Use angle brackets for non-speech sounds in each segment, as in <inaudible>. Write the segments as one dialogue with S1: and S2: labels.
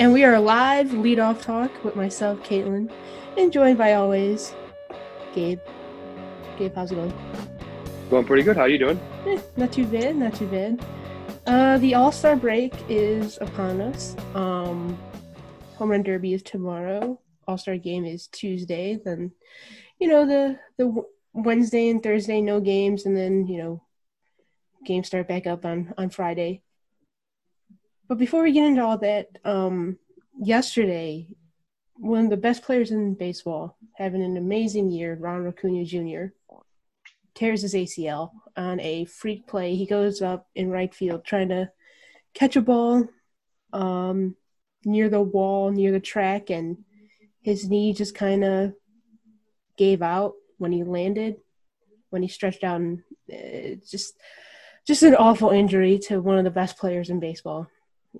S1: And we are live lead off talk with myself, Caitlin, and joined by always Gabe. Gabe, how's it going?
S2: Going pretty good. How are you doing?
S1: Eh, not too bad, not too bad. Uh, the All Star break is upon us. Um, Home Run Derby is tomorrow. All Star game is Tuesday. Then, you know the the Wednesday and Thursday no games, and then you know games start back up on on Friday. But before we get into all that, um, yesterday, one of the best players in baseball, having an amazing year, Ronald Acuna Jr., tears his ACL on a freak play. He goes up in right field trying to catch a ball um, near the wall, near the track, and his knee just kind of gave out when he landed, when he stretched out, and uh, just just an awful injury to one of the best players in baseball.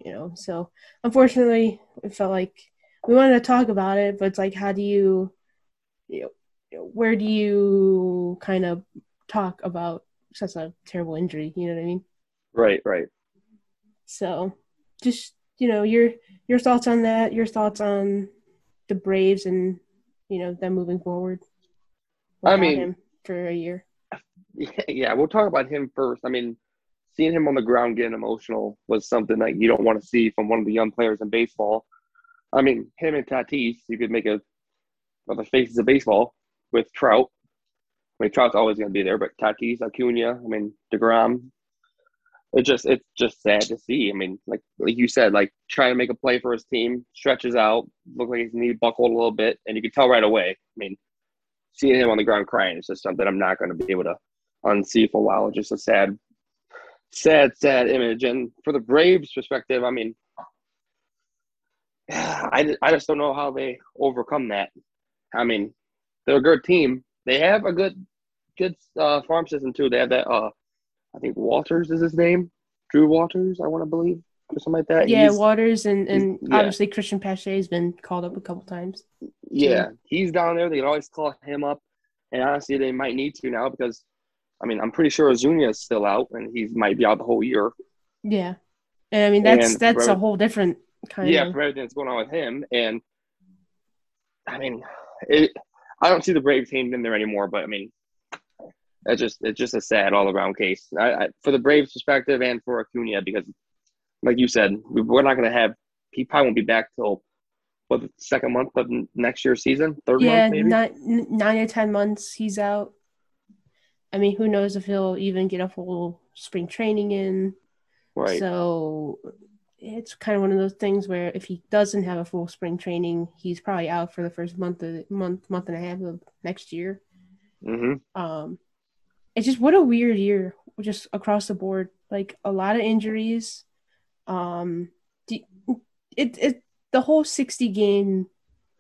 S1: You know, so unfortunately, it felt like we wanted to talk about it, but it's like, how do you, you know, where do you kind of talk about such a terrible injury? You know what I mean?
S2: Right, right.
S1: So, just you know, your your thoughts on that, your thoughts on the Braves, and you know them moving forward.
S2: I mean,
S1: for a year. <laughs>
S2: Yeah, we'll talk about him first. I mean, seeing him on the ground getting emotional was something that you don't want to see from one of the young players in baseball. I mean, him and Tatis, you could make a of the faces of baseball with Trout. I mean, Trout's always going to be there, but Tatis, Acuna, I mean, Degrom. It just it's just sad to see. I mean, like like you said, like trying to make a play for his team, stretches out, look like his knee buckled a little bit, and you can tell right away. I mean, seeing him on the ground crying is just something I'm not going to be able to unsee for a while. Just a sad, sad, sad image. And for the Braves' perspective, I mean, I, I just don't know how they overcome that. I mean, they're a good team. They have a good good uh, farm system too. They have that. Uh, I think Waters is his name, Drew Waters. I want to believe or something like that.
S1: Yeah, he's, Waters and and yeah. obviously Cristian Pache has been called up a couple times.
S2: Yeah, he's down there. They can always call him up, and honestly, they might need to now because, I mean, I'm pretty sure Ozuna is still out, and he might be out the whole year.
S1: Yeah, and I mean that's and that's a whole different kind
S2: yeah,
S1: of.
S2: Yeah, for everything that's going on with him, and I mean, it. I don't see the Braves team in there anymore, but I mean, it's just it's just a sad all around case I, I, for the Braves' perspective and for Acuna because, like you said, we're not going to have. He probably won't be back till what the second month of next year's season, third
S1: yeah,
S2: month maybe.
S1: nine nine or ten months he's out. I mean, who knows if he'll even get a full spring training in.
S2: Right.
S1: So it's kind of one of those things where if he doesn't have a full spring training, he's probably out for the first month of month month and a half of next year.
S2: Mm-hmm.
S1: Um, it's just what a weird year, just across the board. Like a lot of injuries. Um, it it the whole sixty game,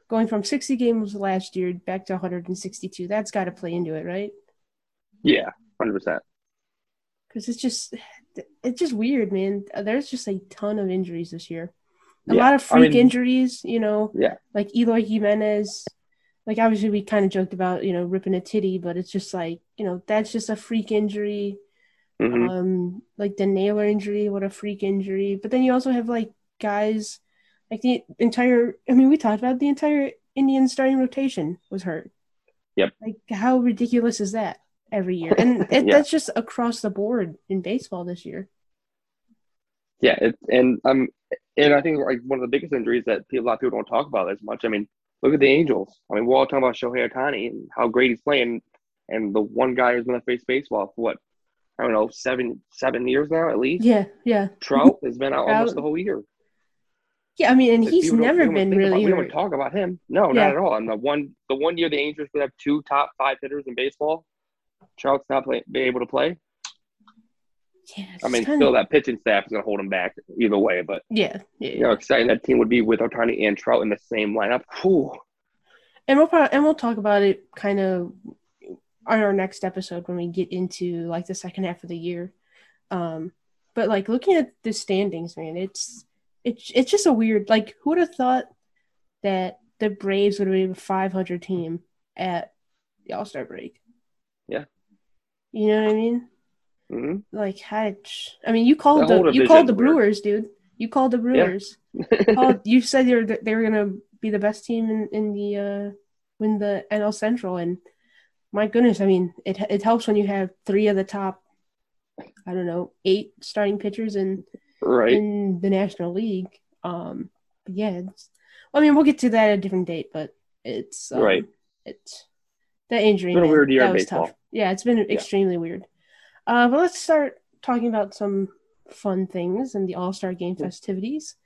S1: going from sixty games last year back to one hundred and sixty two. That's got to play into it, right?
S2: Yeah, hundred percent.
S1: Because it's just it's just weird, man. There's just a ton of injuries this year. A
S2: yeah.
S1: lot of freak
S2: I mean,
S1: injuries, you know.
S2: Yeah.
S1: Like Eloy Jimenez. Like obviously we kind of joked about, you know, ripping a titty, but it's just like, you know, that's just a freak injury.
S2: Mm-hmm.
S1: Um, like the Naylor injury, what a freak injury. But then you also have like guys like the entire I mean, we talked about the entire Indian starting rotation was hurt.
S2: Yep.
S1: Like how ridiculous is that? Every year, and <laughs> it,
S2: Yeah.
S1: that's just across the board in baseball this year.
S2: Yeah, it, and um, and I think like one of the biggest injuries that people, a lot of people don't talk about as much. I mean, look at the Angels. I mean, we're all talking about Shohei Ohtani and how great he's playing, and the one guy who's going to face baseball for what I don't know seven seven years now at least.
S1: Yeah, yeah,
S2: Trout has been out
S1: Trout.
S2: almost the whole year.
S1: yeah. I mean, and he's never been really
S2: About, we don't talk about him. No,
S1: Yeah.
S2: not at all. And the one the one year the Angels would have two top five hitters in baseball. Trout's not play, be able to play.
S1: Yeah,
S2: I mean, still that pitching staff is going to hold him back either way. But
S1: yeah, yeah.
S2: you know, exciting that team would be with Ohtani and Trout in the same lineup. Whew.
S1: and we'll probably and we'll talk about it kind of on our next episode when we get into like the second half of the year. Um, but like looking at the standings, man, it's it's it's just a weird. Like, who would have thought that the Braves would have been a 500 team at the All Star break?
S2: Yeah.
S1: You know what I mean?
S2: hmm
S1: Like, how? I mean, you called
S2: The
S1: the, you called the
S2: weird.
S1: Brewers, dude. You called the Brewers. oh, you said you're they were gonna be the best team in in the uh, win the NL Central, and my goodness, I mean, it it helps when you have three of the top, I don't know, eight starting pitchers in
S2: right.
S1: in the National League. Um, yeah, it's, I mean, we'll get to that at a different date, but it's um,
S2: Right.
S1: It's that injury.
S2: It's been a weird year in baseball.
S1: tough. Yeah, it's been extremely weird. Uh, but let's start talking about some fun things and the All Star Game festivities.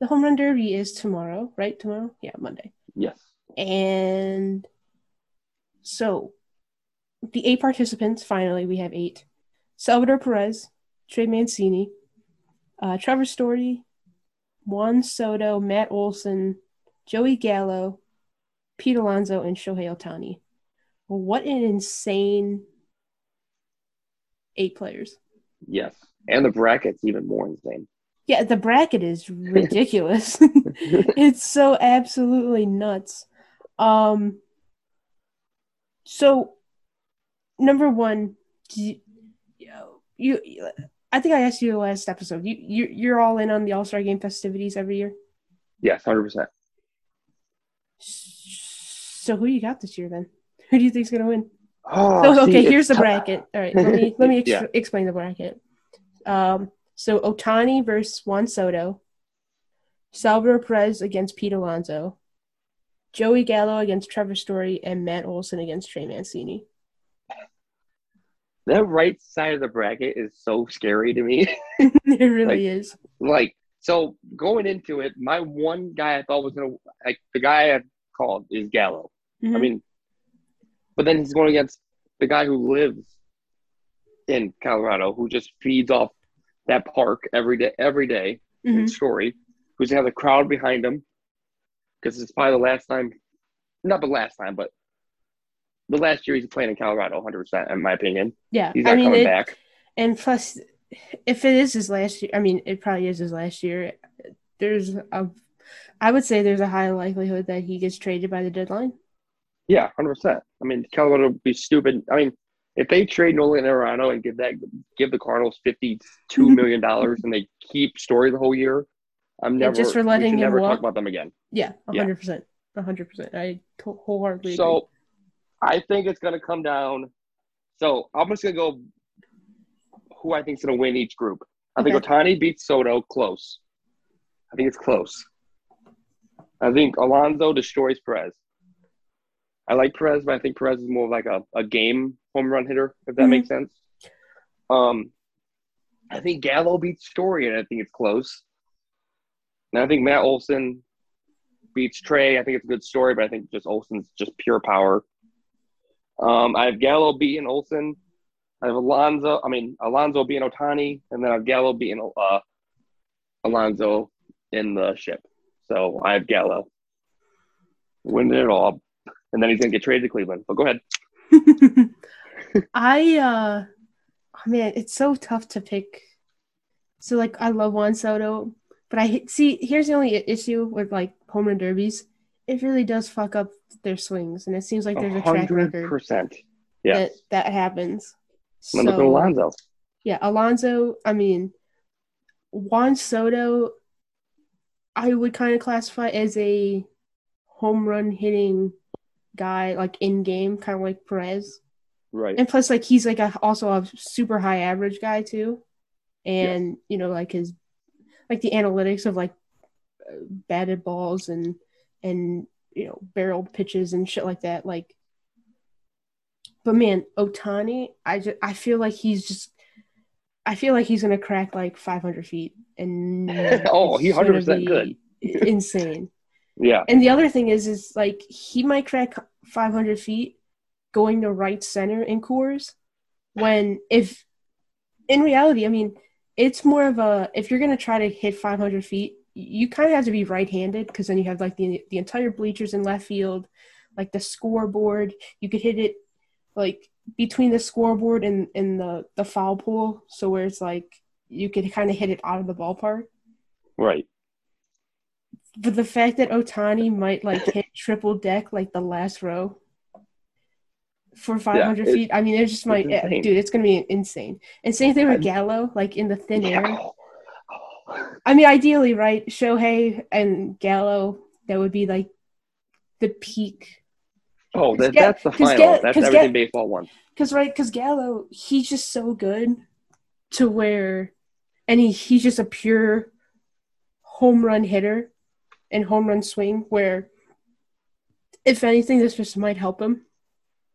S1: The Home Run Derby is tomorrow, right? Tomorrow? Yeah, Monday.
S2: Yes.
S1: And so the eight participants, finally, we have eight Salvador Perez, Trey Mancini, uh, Trevor Story, Juan Soto, Matt Olson, Joey Gallo, Pete Alonso, and Shohei Ohtani. What an insane eight players.
S2: Yes. And the bracket's even more insane.
S1: Yeah, the bracket is <laughs> ridiculous. <laughs> it's so absolutely nuts. Um so number 1 do you, you I think I asked you the last episode. You you you're all in on the All-Star game festivities every year.
S2: yes, hundred percent.
S1: So who you got this year then? Who do you think's going to win?
S2: Oh,
S1: So, okay,
S2: it's
S1: here's the bracket. All right, let me let me <laughs> ex-
S2: Yeah.
S1: explain the bracket. Um, so Ohtani versus Juan Soto, Salvador Perez against Pete Alonso, Joey Gallo against Trevor Story, and Matt Olson against Trey Mancini.
S2: That right side of the bracket is so scary to me. <laughs> <laughs>
S1: it really
S2: Like,
S1: is.
S2: like, so going into it, my one guy I thought was gonna like the guy I called is Gallo. I
S1: Mhm.
S2: mean, but then he's going against the guy who lives in Colorado, who just feeds off that park every day, every day.
S1: Mhm.
S2: in Story, who's gonna have the crowd behind him, because it's probably the last time, not the last time, but the last year he's playing in Colorado, 100 percent in my opinion.
S1: Yeah,
S2: He's
S1: I
S2: not
S1: mean,
S2: coming
S1: it,
S2: back.
S1: and plus, if it is his last year, I mean, it probably is his last year. There's a, I would say there's a high likelihood that he gets traded by the deadline.
S2: Yeah, 100. percent I mean, Colorado would be stupid. I mean, if they trade Nolan Arenado and give that give the Cardinals 52 mm-hmm. million dollars and they keep Story the whole year, I'm never
S1: just for letting him
S2: never
S1: walk.
S2: talk about them again.
S1: Yeah, a hundred percent, a hundred percent. I wholeheartedly agree.
S2: So I think it's going to come down. So I'm just going to go who I think is going to win each group. I think Ohtani beats Soto close. I think it's close. I think Alonso destroys Perez. I like Perez, but I think Perez is more like a, a game home run hitter, if that
S1: Mhm.
S2: makes sense. Um, I think Gallo beats Story, and I think it's close. And I think Matt Olson beats Trey. I think it's a good story, but I think just Olson's just pure power. Um, I have Gallo beating Olson. I have Alonso. I mean Alonso beating Ohtani, and then I have Gallo beating uh, Alonso in the ship. So I have Gallo winning it all, and then he's gonna get traded to Cleveland. But go ahead. <laughs>
S1: I uh oh man, it's so tough to pick. So like I love Juan Soto, but I see here's the only issue with like home run derbies. It really does fuck up their swings, and it seems like there's a track record
S2: percent. Yes.
S1: that that happens.
S2: And
S1: So
S2: Alonso.
S1: yeah, Alonso. I mean, Juan Soto. I would kind of classify as a home run hitting guy, like in game, kind of like Perez.
S2: Right.
S1: and plus like he's like a, also a super high average guy too and you know like his like the analytics of like batted balls and and you know barreled pitches and shit like that like but man otani i just i feel like he's just i feel like he's gonna crack like 500 feet and <laughs>
S2: Oh, he 100% could.
S1: be insane <laughs>
S2: Yeah.
S1: and the other thing is, is like he might crack 500 feet going to right center in Coors. When if in reality, I mean, it's more of a if you're gonna try to hit 500 feet, you kind of have to be right-handed because then you have like the the entire bleachers in left field, like the scoreboard. You could hit it like between the scoreboard and and the the foul pole, so where it's like you could kind of hit it out of the ballpark
S2: Right.
S1: But the fact that Ohtani might like hit triple deck like the last row for 500
S2: it-
S1: feet, I mean, it just might,
S2: it's insane.
S1: dude, it's gonna be insane. And same thing with Gallo, like in the thin air. I mean, ideally, right? Shohei and Gallo, that would be like the peak.
S2: Oh, that,
S1: Ga-
S2: that's the final. That's everything
S1: Ga-
S2: baseball wants.
S1: Because right, because Gallo, he's just so good to where, and he he's just a pure home run hitter and home run swing. Where, if anything, this just might help him.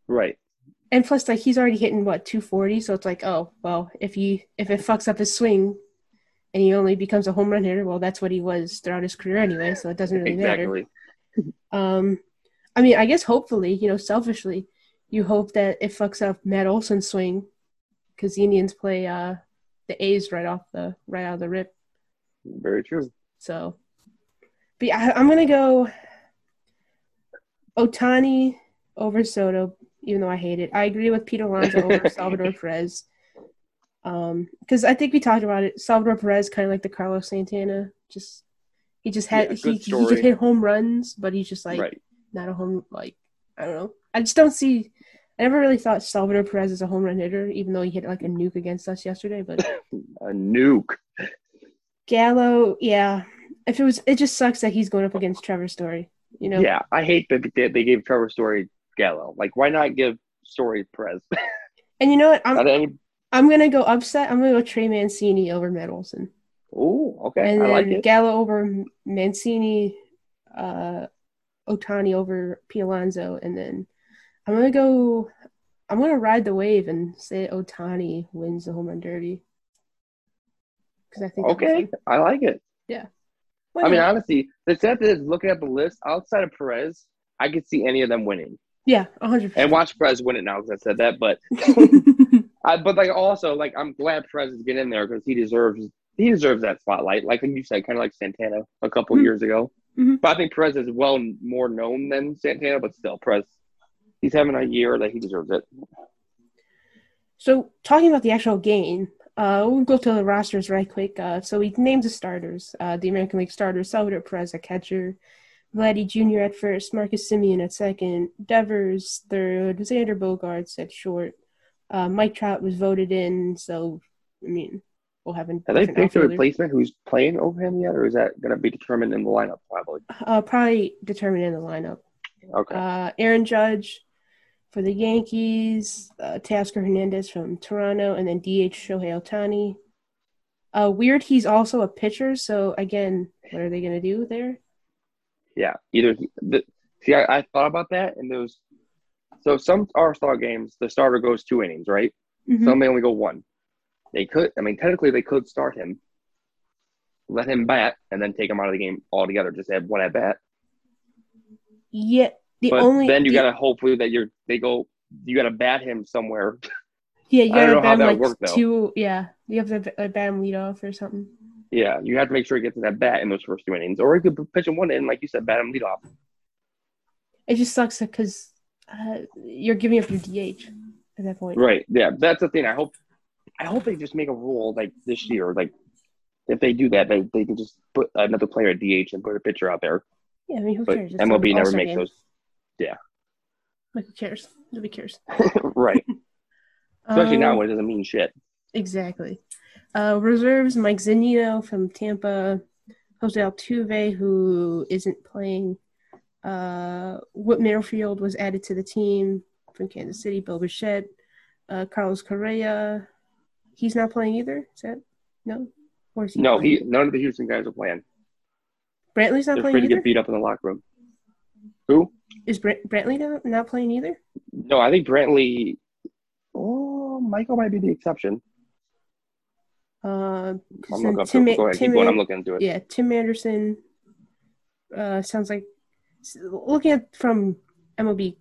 S2: Right.
S1: And plus, like he's already hitting what 240, so it's like, oh well, if he if it fucks up his swing, and he only becomes a home run hitter, well, that's what he was throughout his career anyway, so it doesn't really matter.
S2: Exactly. <laughs>
S1: Um, I mean, I guess hopefully, you know, selfishly, you hope that it fucks up Matt Olson's swing because the Indians play uh the A's right off the right out of the rip.
S2: Very true.
S1: So, but yeah, I'm gonna go Ohtani over Soto, even though I hate it. I agree with Pete Alonso over <laughs> Salvador Perez. Um, because I think we talked about it. Salvador Perez kind of like the Carlos Santana, just he just had
S2: Yeah,
S1: he, he could hit home runs, but he's just like
S2: right.
S1: not a home like I don't know. I just don't see. I never really thought Salvador Perez is a home run hitter, even though he hit like a nuke against us yesterday. But <laughs>
S2: A nuke.
S1: Gallo, yeah. If it was, it just sucks that he's going up against Trevor Story. You know,
S2: Yeah, I hate that they, they gave Trevor Story Gallo. Like, why not give Story Perez? <laughs>
S1: and you know what? I'm
S2: any.
S1: I'm gonna go upset. I'm gonna go Trey Mancini over Matt Olson,
S2: Ooh, okay,
S1: and
S2: I
S1: then
S2: like it.
S1: Gallo over Mancini, uh, Ohtani over P Alonso, and then I'm gonna go. I'm gonna ride the wave and say Ohtani wins the home run derby because I think
S2: Okay. I like it.
S1: Why
S2: I mean, honestly, the sad thing is looking at the list outside of Perez, I could see any of them winning.
S1: yeah, hundred
S2: And watch Perez win it now because I said that. But. <laughs> I, but like also like I'm glad Perez is getting in there because he deserves he deserves that spotlight. Like you said, kind of like Santana a couple
S1: Mhm.
S2: years ago.
S1: Mhm.
S2: But I think Perez is well more known than Santana, but still, Perez he's having a year that he deserves it.
S1: So talking about the actual game, uh, we'll go to the rosters right quick. Uh, so we named the starters. Uh, the American League starters: Salvador Perez at catcher, Vladdy Jr. at first, Marcus Semien at second, Devers third, Xander Bogaerts at short. Uh, Mike Trout was voted in, so I mean, we'll have an
S2: Have they picked a replacement who's playing over him yet, or is that going to be determined in the lineup probably?
S1: Uh, probably determined in the lineup.
S2: Okay.
S1: Uh, Aaron Judge for the Yankees, uh, Teoscar Hernandez from Toronto, and then DH Shohei Ohtani. Uh, weird, he's also a pitcher, so again, what are they going to do there?
S2: Yeah, either the, see, I, I thought about that, and there's so some All Star games, the starter goes two innings, right?
S1: Mhm.
S2: Some may only go one. They could, I mean, technically, they could start him, let him bat, and then take him out of the game altogether. Just have one at bat.
S1: Yeah, the
S2: But
S1: only
S2: then you
S1: the-
S2: gotta hopefully that you're they go. You gotta bat him somewhere. <laughs>
S1: yeah you got to bat him, like
S2: work,
S1: two yeah you have to uh, bat him lead off or something.
S2: yeah, you have to make sure he gets that bat in those first two innings, or he could pitch him one in, like you said, bat him lead off.
S1: It just sucks because uh, you're giving up your DH at that point.
S2: Right. Yeah, that's the thing. I hope. I hope they just make a rule like this year. Like if they do that, they, they can just put another player at DH and put a pitcher out there.
S1: Yeah, I mean, who
S2: But
S1: cares? It's
S2: MLB never makes
S1: game.
S2: those.
S1: Like, who cares? Nobody cares. <laughs>
S2: right. <laughs> Especially now
S1: Um,
S2: when it doesn't mean shit.
S1: Exactly. Uh, reserves Mike Zunino from Tampa, Jose Altuve, who isn't playing. Uh, Whit Merrifield was added to the team from Kansas City. Bill Bichette, uh, Carlos Correa. He's not playing either. Is that no? Or is he?
S2: No,
S1: playing?
S2: he none of the Houston guys are playing.
S1: Brantley's not
S2: They're
S1: playing
S2: free to get beat up in the locker room. Who?
S1: Is Brant- Brantley not, not playing either?
S2: No, I think Brantley. Oh, Michael might be the exception.
S1: Uh, 'cause
S2: I'm looking.
S1: Tim,
S2: Go ahead,
S1: Tim
S2: keep going. I'm looking into it.
S1: yeah, Tim Anderson. Uh, sounds like looking at from MLB,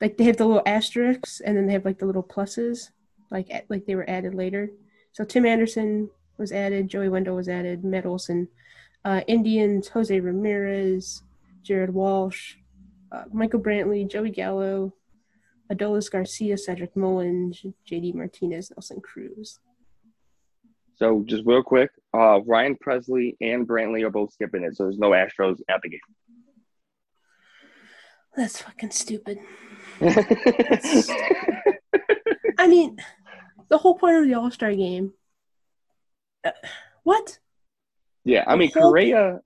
S1: like they have the little asterisks and then they have like the little pluses, like like they were added later. So Tim Anderson was added, Joey Wendle was added, Matt Olson, uh, Indians, Jose Ramirez, Jared Walsh, uh, Michael Brantley, Joey Gallo, Adolis Garcia, Cedric Mullins, JD Martinez, Nelson Cruz.
S2: So just real quick, uh, Ryan Pressly and Brantley are both skipping it, so there's no Astros at the game.
S1: That's fucking stupid.
S2: game. <laughs>
S1: I mean, the whole point of the All Star game. Uh, what?
S2: Yeah, I mean Correa,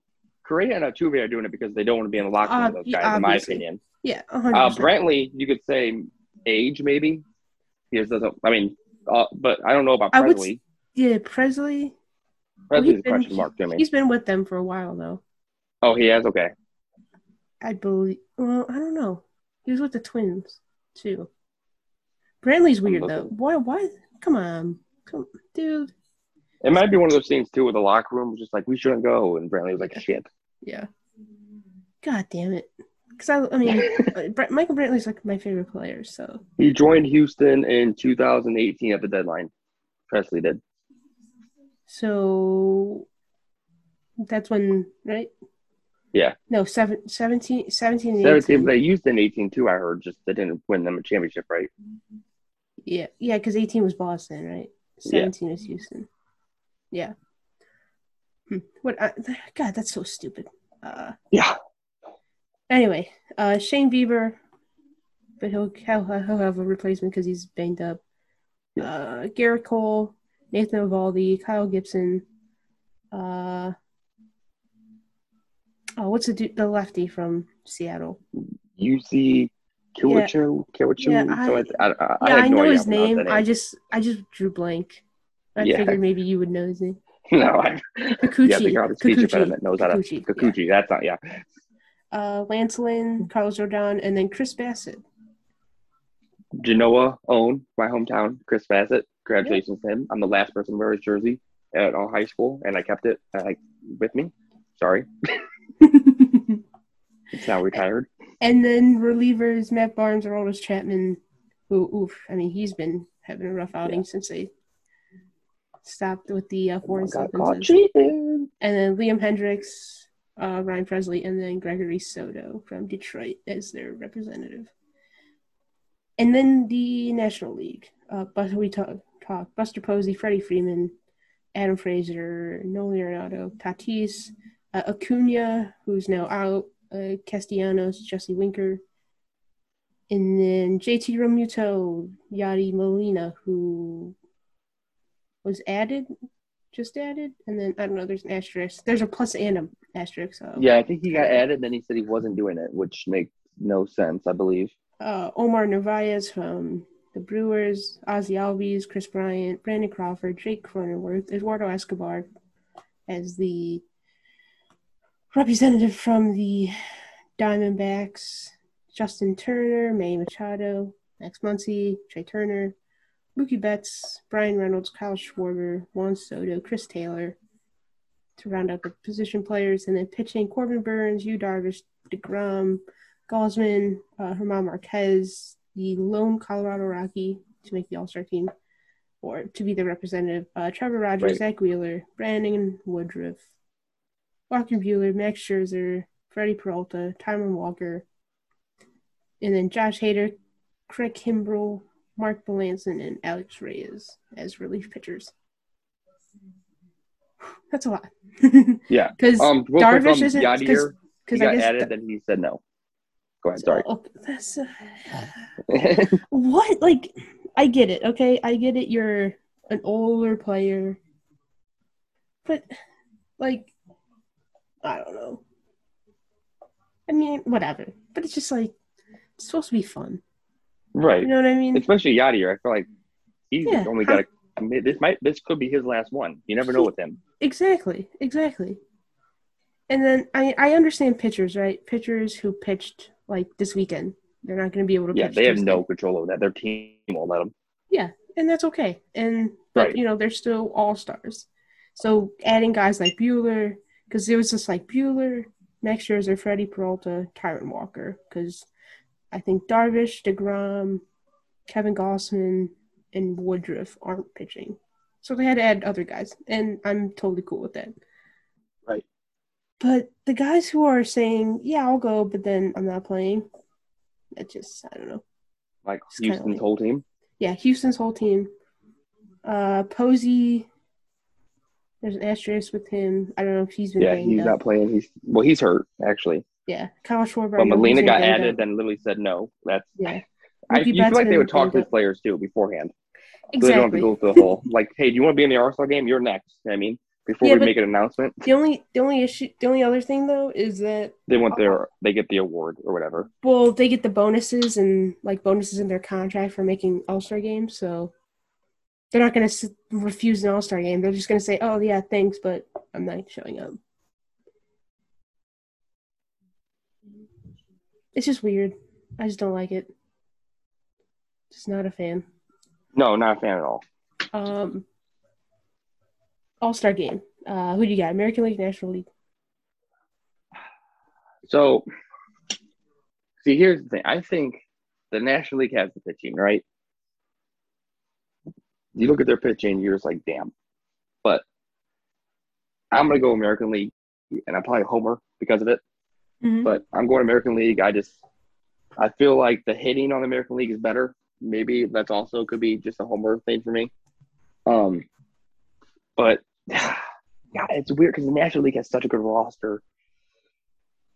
S2: Correa and Altuve are doing it because they don't want to be in the locker room with those guys, in my opinion.
S1: Yeah, 100%.
S2: Uh, Brantley, you could say age maybe. He just doesn't. I mean, uh, but I don't know about
S1: I would
S2: Pressly.
S1: yeah,
S2: Pressly.
S1: Pressly's been-
S2: question mark to me.
S1: He's been with them for a while though.
S2: Oh, he has. Okay.
S1: I believe. Well, I don't know. He was with the Twins too. Brantley's weird though. Why? Why? Come on, come, dude.
S2: It might be one of those things too, with the locker room, just like we shouldn't go, and Brantley was like, "Shit."
S1: Yeah. God damn it. Because I, I mean, <laughs> Bra- Michael Brantley's like my favorite player. So
S2: He joined Houston in 2018 at the deadline. Pressly did.
S1: so that's when right?
S2: Yeah.
S1: No, seven, 17, 17 and
S2: 17,
S1: 18.
S2: they used in 18 too. I heard just they didn't win them a championship, right?
S1: Yeah, yeah, because 18 was Boston, right?
S2: Yeah.
S1: 17 is Houston. Yeah. Hmm. What? I, God, that's so stupid. Uh,
S2: Yeah.
S1: anyway, uh, Shane Bieber, but he'll he'll, he'll have a replacement because he's banged up. Uh, Gerrit Cole, Nathan Eovaldi, Kyle Gibson. Uh, oh, what's the the lefty from Seattle?
S2: UC Kiwachu, Kiwachu,
S1: Yeah, I-.
S2: I, I, I
S1: Yeah, I, know his
S2: how to pronounce
S1: name. I just I just drew blank. I
S2: Yeah.
S1: figured maybe you would know his name. <laughs>
S2: no, I,
S1: Kikuchi.
S2: yeah, the garbage speech
S1: Kikuchi.
S2: impediment knows how to.
S1: Kikuchi, yeah.
S2: That's not, yeah.
S1: uh, Lance Lynn, Carlos Rodon, and then Chris Bassitt.
S2: Genoa own my hometown, Chris Bassitt. Congratulations to him. I'm the last person to wear his jersey at all high school, and I kept it uh, with me. Sorry, <laughs> it's now retired.
S1: and then relievers Matt Barnes, Aroldis Chapman, who, oof, I mean, he's been having a rough outing since they stopped with the uh, foreign
S2: Got caught cheating.
S1: And then Liam Hendriks, uh, Ryan Pressly, and then Gregory Soto from Detroit as their representative. And then the National League. Uh, but we talk, talk Buster Posey, Freddie Freeman, Adam Frazier, Nolan Arenado, Tatis, uh, Acuna, who's now out, uh, Castellanos, Jesse Winker, and then JT Realmuto, Yadi Molina, who was added, just added, and then I don't know. There's an asterisk. There's a plus and an asterisk. So
S2: Yeah, I think he got added. Then he said he wasn't doing it, which makes no sense. I believe.
S1: uh, Omar Narvaez from the Brewers, Ozzy Albies, Kris Bryant, Brandon Crawford, Jake Cronenworth, Eduardo Escobar as the representative from the Diamondbacks, Justin Turner, Manny Machado, Max Muncy, Trea Turner, Mookie Betts, Bryan Reynolds, Kyle Schwarber, Juan Soto, Chris Taylor to round out the position players, and then pitching Corbin Burnes, Yu Darvish, DeGrom, Gausman, uh, German Marquez, the lone Colorado Rocky to make the All Star team, or to be the representative. Uh, Trevor Rogers,
S2: Right.
S1: Zack Wheeler, Brandon Woodruff, Walker Buehler, Max Scherzer, Freddie Peralta, Taijuan Walker, and then Josh Hader, Craig Kimbrel, Mark Melancon, and Alex Reyes as relief pitchers. <sighs> That's a lot. <laughs>
S2: Yeah.
S1: Because
S2: Um,
S1: Darvish
S2: quick
S1: isn't-
S2: Yadier,
S1: because I guess
S2: added, then he said no. Go ahead. Sorry.
S1: Oh, that's uh, what like I get it, okay? I get it. You're an older player, but like I don't know. I mean, whatever. But it's just like it's supposed to be fun.
S2: Right.
S1: You know what I mean?
S2: Especially Yadier. I feel like he's
S1: Yeah,
S2: only got a. This might. This could be his last one. You never know with him.
S1: Exactly, exactly. And then I I understand pitchers, right? Pitchers who pitched like this weekend, they're not going to be able to.
S2: Yeah, they have no control over that. Their team won't let them.
S1: Yeah, and that's okay. And but
S2: Right.
S1: you know they're still all stars. So adding guys like Buehler, because there was just like Buehler, Max Scherzer, Freddie Peralta, Taijuan Walker, because I think Darvish, Degrom, Kevin Gausman, and Woodruff aren't pitching. So they had to add other guys, and I'm totally cool with that.
S2: Right.
S1: But the guys who are saying, "Yeah, I'll go," but then I'm not playing, that just I don't know.
S2: Like
S1: It's
S2: Houston's whole team.
S1: Yeah, Houston's whole team. Uh, Posey. There's an asterisk with him. I don't know if he's been
S2: Yeah, he's
S1: up.
S2: not playing. He's well, he's hurt actually.
S1: Yeah, Kyle Schwarber. I
S2: But
S1: know he's
S2: Molina got added,
S1: up.
S2: then literally said no. That's
S1: Yeah,
S2: I,
S1: Mookie
S2: you feel like they would talk to
S1: the
S2: players too beforehand. Exactly. So they don't have to go through the whole like, hey, do you want to be in the All Star game? You're next. You know I mean, before
S1: Yeah,
S2: we make an announcement.
S1: The only the only issue the only other thing though is that
S2: They want their they get the award or whatever.
S1: well they get the bonuses and like bonuses in their contract for making All Star games, so they're not gonna refuse an All Star game. They're just gonna say, "Oh yeah, thanks, but I'm not showing up." It's just weird. I just don't like it. Just not a fan.
S2: No, not a fan at all.
S1: Um, All Star game. Uh, who do you got? American League, National League.
S2: So, see, here's the thing. I think the National League has the pitching, right? You look at their pitching, you're just like, damn. But I'm gonna go American League, and I'm probably homer because of it.
S1: Mhm.
S2: But I'm going American League. I just, I feel like the hitting on the American League is better. Maybe that's also could be just a homer thing for me. Um, but <sighs> yeah, it's weird because the National League has such a good roster.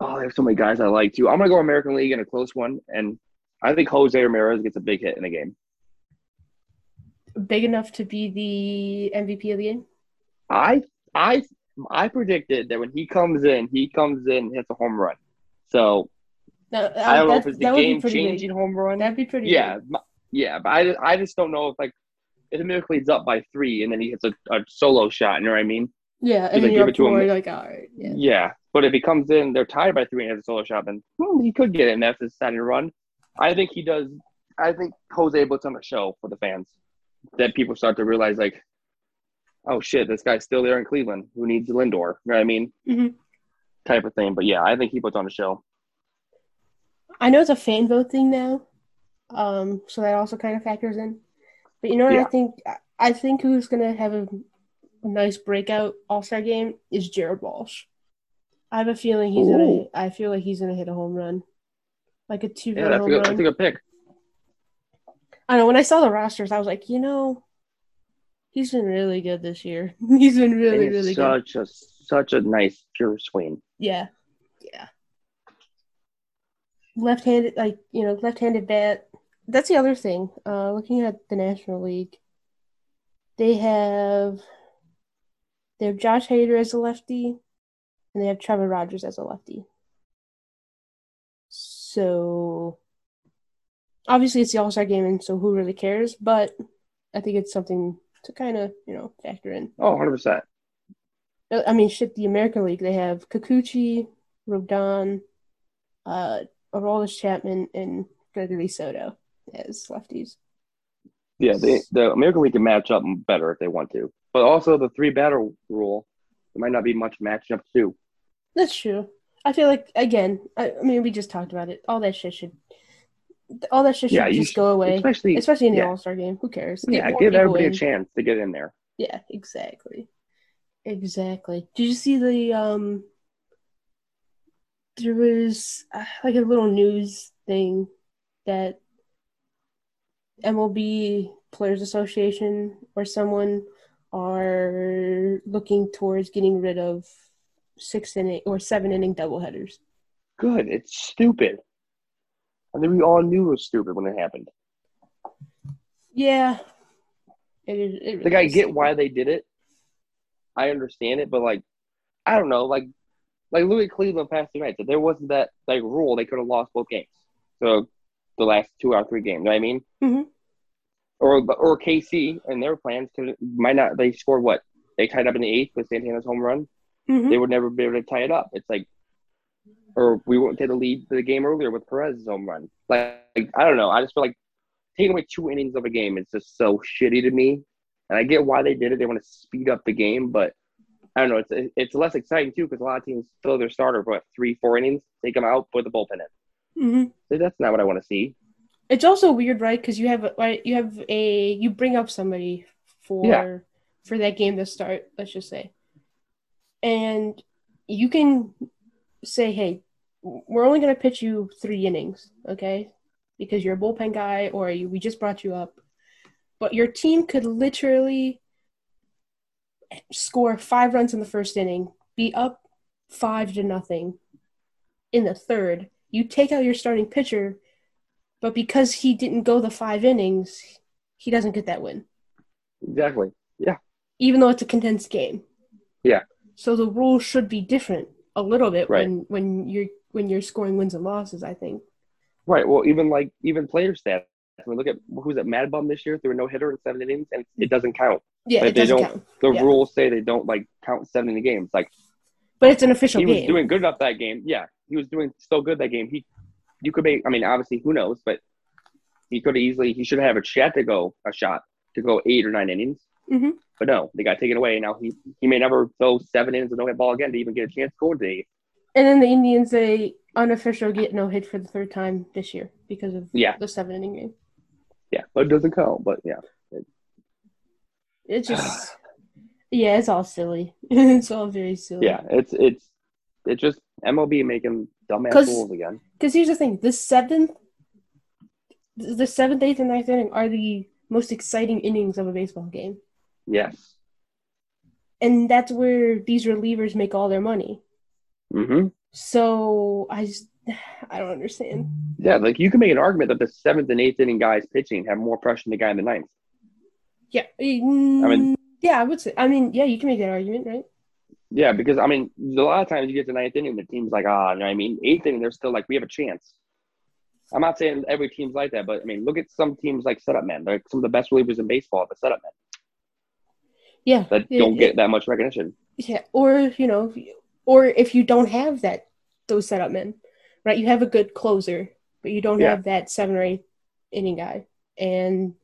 S2: Oh, there's so many guys I like too. I'm gonna go American League in a close one, and I think Jose Ramirez gets a big hit in a game.
S1: Big enough to be the MVP of the game.
S2: I I I predicted that when he comes in, he comes in and hits a home run. So
S1: No,
S2: I don't know if it's the
S1: would be
S2: game
S1: pretty big.
S2: changing home run.
S1: That'd be pretty.
S2: Yeah,
S1: big.
S2: yeah, but I, I just don't know if like if the Miracle League's up by three and then he hits a, a solo shot, you know what I mean?
S1: yeah, and
S2: like,
S1: you're
S2: give it to him.
S1: like, all right, yeah.
S2: Yeah. But if he comes in, they're tied by three and has a solo shot, then hmm, he could get it and that's his starting run. I think he does. I think Jose puts on a show for the fans that people start to realize like, oh shit, this guy's still there in Cleveland. Who needs Lindor? You know what I mean?
S1: Mhm.
S2: Type of thing. But yeah, I think he puts on a show.
S1: I know it's a fan vote thing now, um, so that also kind of factors in. But you know what I think? I- think who's gonna have a, a nice breakout All Star game is Jared Walsh. I have a feeling he's gonna. I feel like he's gonna hit a home run, like a two
S2: Yeah,
S1: run
S2: that's a good,
S1: run.
S2: that's a good pick.
S1: I know when I saw the rosters, I was like, you know, he's been really good this year. <laughs> he's been really, really good.
S2: such a such a nice pure swing.
S1: Yeah, yeah. Left-handed, like you know, left-handed bat. That's the other thing. Uh, looking at the National League, they have they have Josh Hader as a lefty, and they have Trevor Rogers as a lefty. So obviously, it's the All Star game, and so who really cares? But I think it's something to kind of you know factor in.
S2: Oh, 100 percent.
S1: Uh, I mean, shit, the American League, they have Kikuchi, Rodon, uh, Aroldis Chapman, and Gregory Soto as lefties.
S2: Yeah, they, the American League can match up better if they want to, but also the three batter rule, there might not be much matching up too.
S1: That's true. I feel like, again, I, I mean, we just talked about it. All that shit should, all that shit should
S2: Yeah,
S1: just
S2: should-
S1: go away,
S2: Especially,
S1: especially in the
S2: yeah.
S1: All Star game. Who cares?
S2: Yeah, give everybody
S1: in.
S2: a chance to get in there.
S1: Yeah, exactly. Exactly. Did you see the um there was uh, like a little news thing that MLB Players Association or someone are looking towards getting rid of six inning or seven inning doubleheaders.
S2: Good. It's stupid. I think we all knew it was stupid when it happened.
S1: Yeah. It is it
S2: Like I get
S1: stupid.
S2: why they did it. I understand it, but like, I don't know. Like, like Louis Cleveland past the night. If there wasn't that like rule, they could have lost both games. So the last two out of three games. You know what I mean?
S1: Mhm.
S2: Or or KC and their plans could might not. They scored what? They tied up in the eighth with Santana's home run.
S1: Mhm.
S2: They would never be able to tie it up. It's like, or we wouldn't get the lead for the game earlier with Perez's home run. Like, I don't know. I just feel like taking away two innings of a game is just so shitty to me. And I get why they did it. They want to speed up the game, but I don't know. It's it's less exciting too because a lot of teams throw their starter for what, three, four innings, take them out, put the bullpen in.
S1: Mhm.
S2: So that's not what I want to see.
S1: It's also weird, right? Because you have right, you have a you bring up somebody for
S2: Yeah.
S1: for that game to start. Let's just say, and you can say, "Hey, we're only going to pitch you three innings, okay? Because you're a bullpen guy, or you, we just brought you up." But your team could literally score five runs in the first inning, be up five to nothing in the third. You take out your starting pitcher, but because he didn't go the five innings, he doesn't get that win,
S2: Exactly. Yeah.
S1: Even though it's a condensed game.
S2: Yeah.
S1: So the rules should be different a little bit
S2: Right.
S1: when when you're when you're scoring wins and losses. I think.
S2: Right. Well, even like even player stats. I mean, look at who's at Mad Bum this year. There were no hitter in seven innings, and it doesn't count.
S1: Yeah,
S2: But
S1: it
S2: they
S1: doesn't
S2: don't-
S1: count,
S2: The
S1: Yeah.
S2: rules say they don't like count seven inning games. Like
S1: but it's an official
S2: he was doing good enough that game. Yeah, he was doing so good that game. He, you could make. I mean, obviously, who knows? But he could easily. He should have a shot to go a shot to go eight or nine innings.
S1: Mhm.
S2: But no, they got taken away. Now he he may never throw seven innings and no hit ball again to even get a chance to into eight.
S1: And then the Indians, they unofficial get no hit for the third time this year because of
S2: Yeah.
S1: the seven inning game.
S2: Yeah, but it doesn't count. But yeah,
S1: It's just, <sighs> yeah, it's all silly. <laughs> it's all very silly.
S2: yeah, it's it's it's just MLB making dumbass rules again.
S1: Because here's the thing: the seventh, the seventh, eighth, and ninth inning are the most exciting innings of a baseball game,
S2: Yes.
S1: and that's where these relievers make all their money.
S2: Mm-hmm.
S1: So I just, <sighs> I don't understand.
S2: Yeah, like you can make an argument that the seventh and eighth inning guys pitching have more pressure than the guy in the ninth.
S1: Yeah, mm,
S2: I mean-
S1: yeah, I would say. I mean, yeah, you can make that argument, right?
S2: Yeah, because I mean, a lot of times you get to ninth inning, the team's like, ah, you know I mean, eighth inning, they're still like, we have a chance. I'm not saying every team's like that, but I mean, look at some teams like setup men, like some of the best relievers in baseball, the setup men
S1: Yeah,
S2: that
S1: it-
S2: don't
S1: it-
S2: get that much recognition.
S1: Yeah, or you know, or if you don't have that those setup men, right? You have a good closer, but you don't
S2: Yeah.
S1: have that seven or eight inning guy, and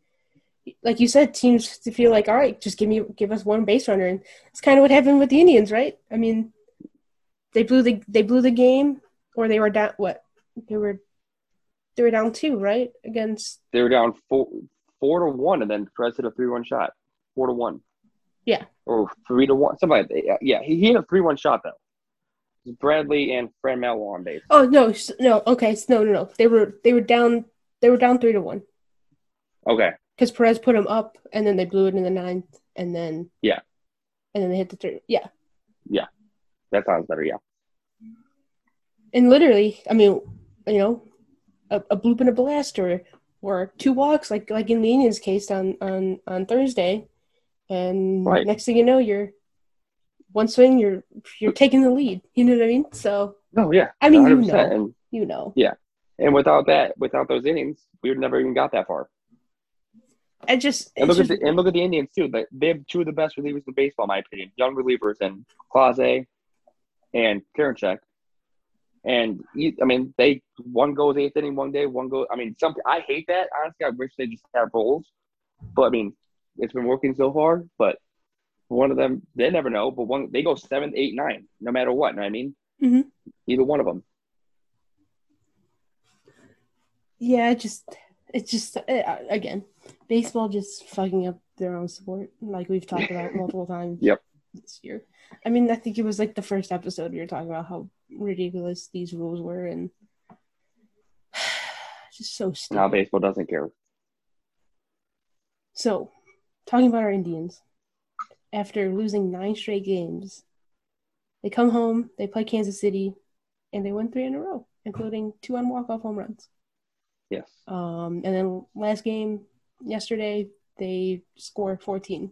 S1: like you said, teams to feel like, all right, just give me give us one base runner, and it's kind of what happened with the Indians, right? I mean, they blew the they blew the game, or they were down what they were they were down two, right, against
S2: They were down four four to one, and then Perez hit a three one shot, four to one.
S1: Yeah.
S2: or three to one, something like that. Yeah, he, he hit a three one shot though. Bradley and Franmil on base.
S1: oh no no okay no no no they were they were down they were down three to one.
S2: Okay,
S1: because Perez put him up, and then they blew it in the ninth, and then
S2: Yeah.
S1: and then they hit the third. Yeah, Yeah.
S2: that sounds better. Yeah,
S1: and literally, I mean, you know, a, a bloop and a blast, or or two walks, like like in the Indians' case on on on Thursday, and
S2: Right.
S1: next thing you know, you're one swing, you're you're taking the lead. You know what I mean? So
S2: no, yeah.
S1: I mean, you
S2: 100%.
S1: know,
S2: And
S1: you know, yeah.
S2: and without that, without those innings, we would never even got that far.
S1: I just
S2: And look
S1: just,
S2: at the and look at the Indians too. They, they have two of the best relievers in baseball, in my opinion. Young relievers and Clase and Karinchak. And you- I mean, they one goes eighth inning one day, one goes. I mean, something I hate that. Honestly, I wish they just have roles. But I mean, it's been working so far. But one of them, they never know. But one, they go seventh, eight, nine, no matter what. I mean,
S1: Mhm.
S2: either one of them.
S1: yeah, it just it's just uh, again, baseball just fucking up their own sport, like we've talked about <laughs> multiple times.
S2: Yep.
S1: This year, I mean, I think it was like the first episode we were talking about how ridiculous these rules were, and <sighs> just so stupid.
S2: Now baseball doesn't care.
S1: So, talking about our Indians, after losing nine straight games, they come home, they play Kansas City, and they win three in a row, including two on walk-off home runs.
S2: Yes.
S1: Um, and then last game yesterday, they scored 14.